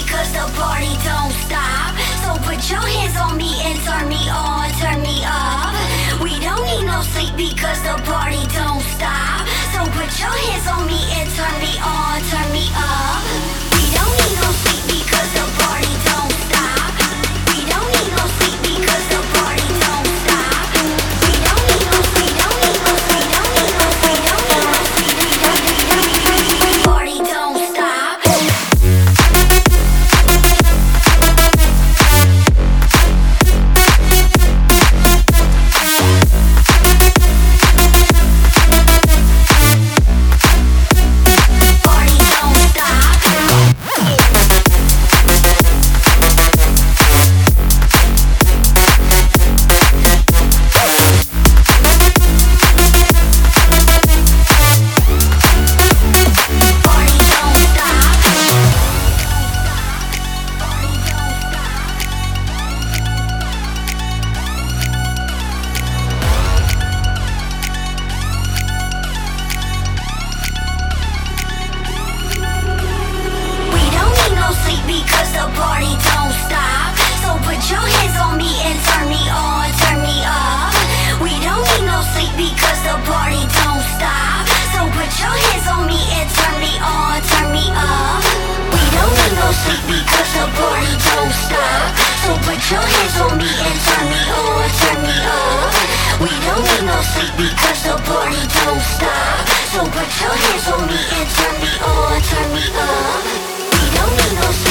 because the party don't stop. So put your hands on me and turn me on, turn me up. We don't need no sleep because the party don't stop. So put your hands on me and turn me don't stop. So put your hands on me and turn me on, turn me on We don't need no sleep because the party don't stop. So put your hands on me and turn me on, turn me on We don't need no sleep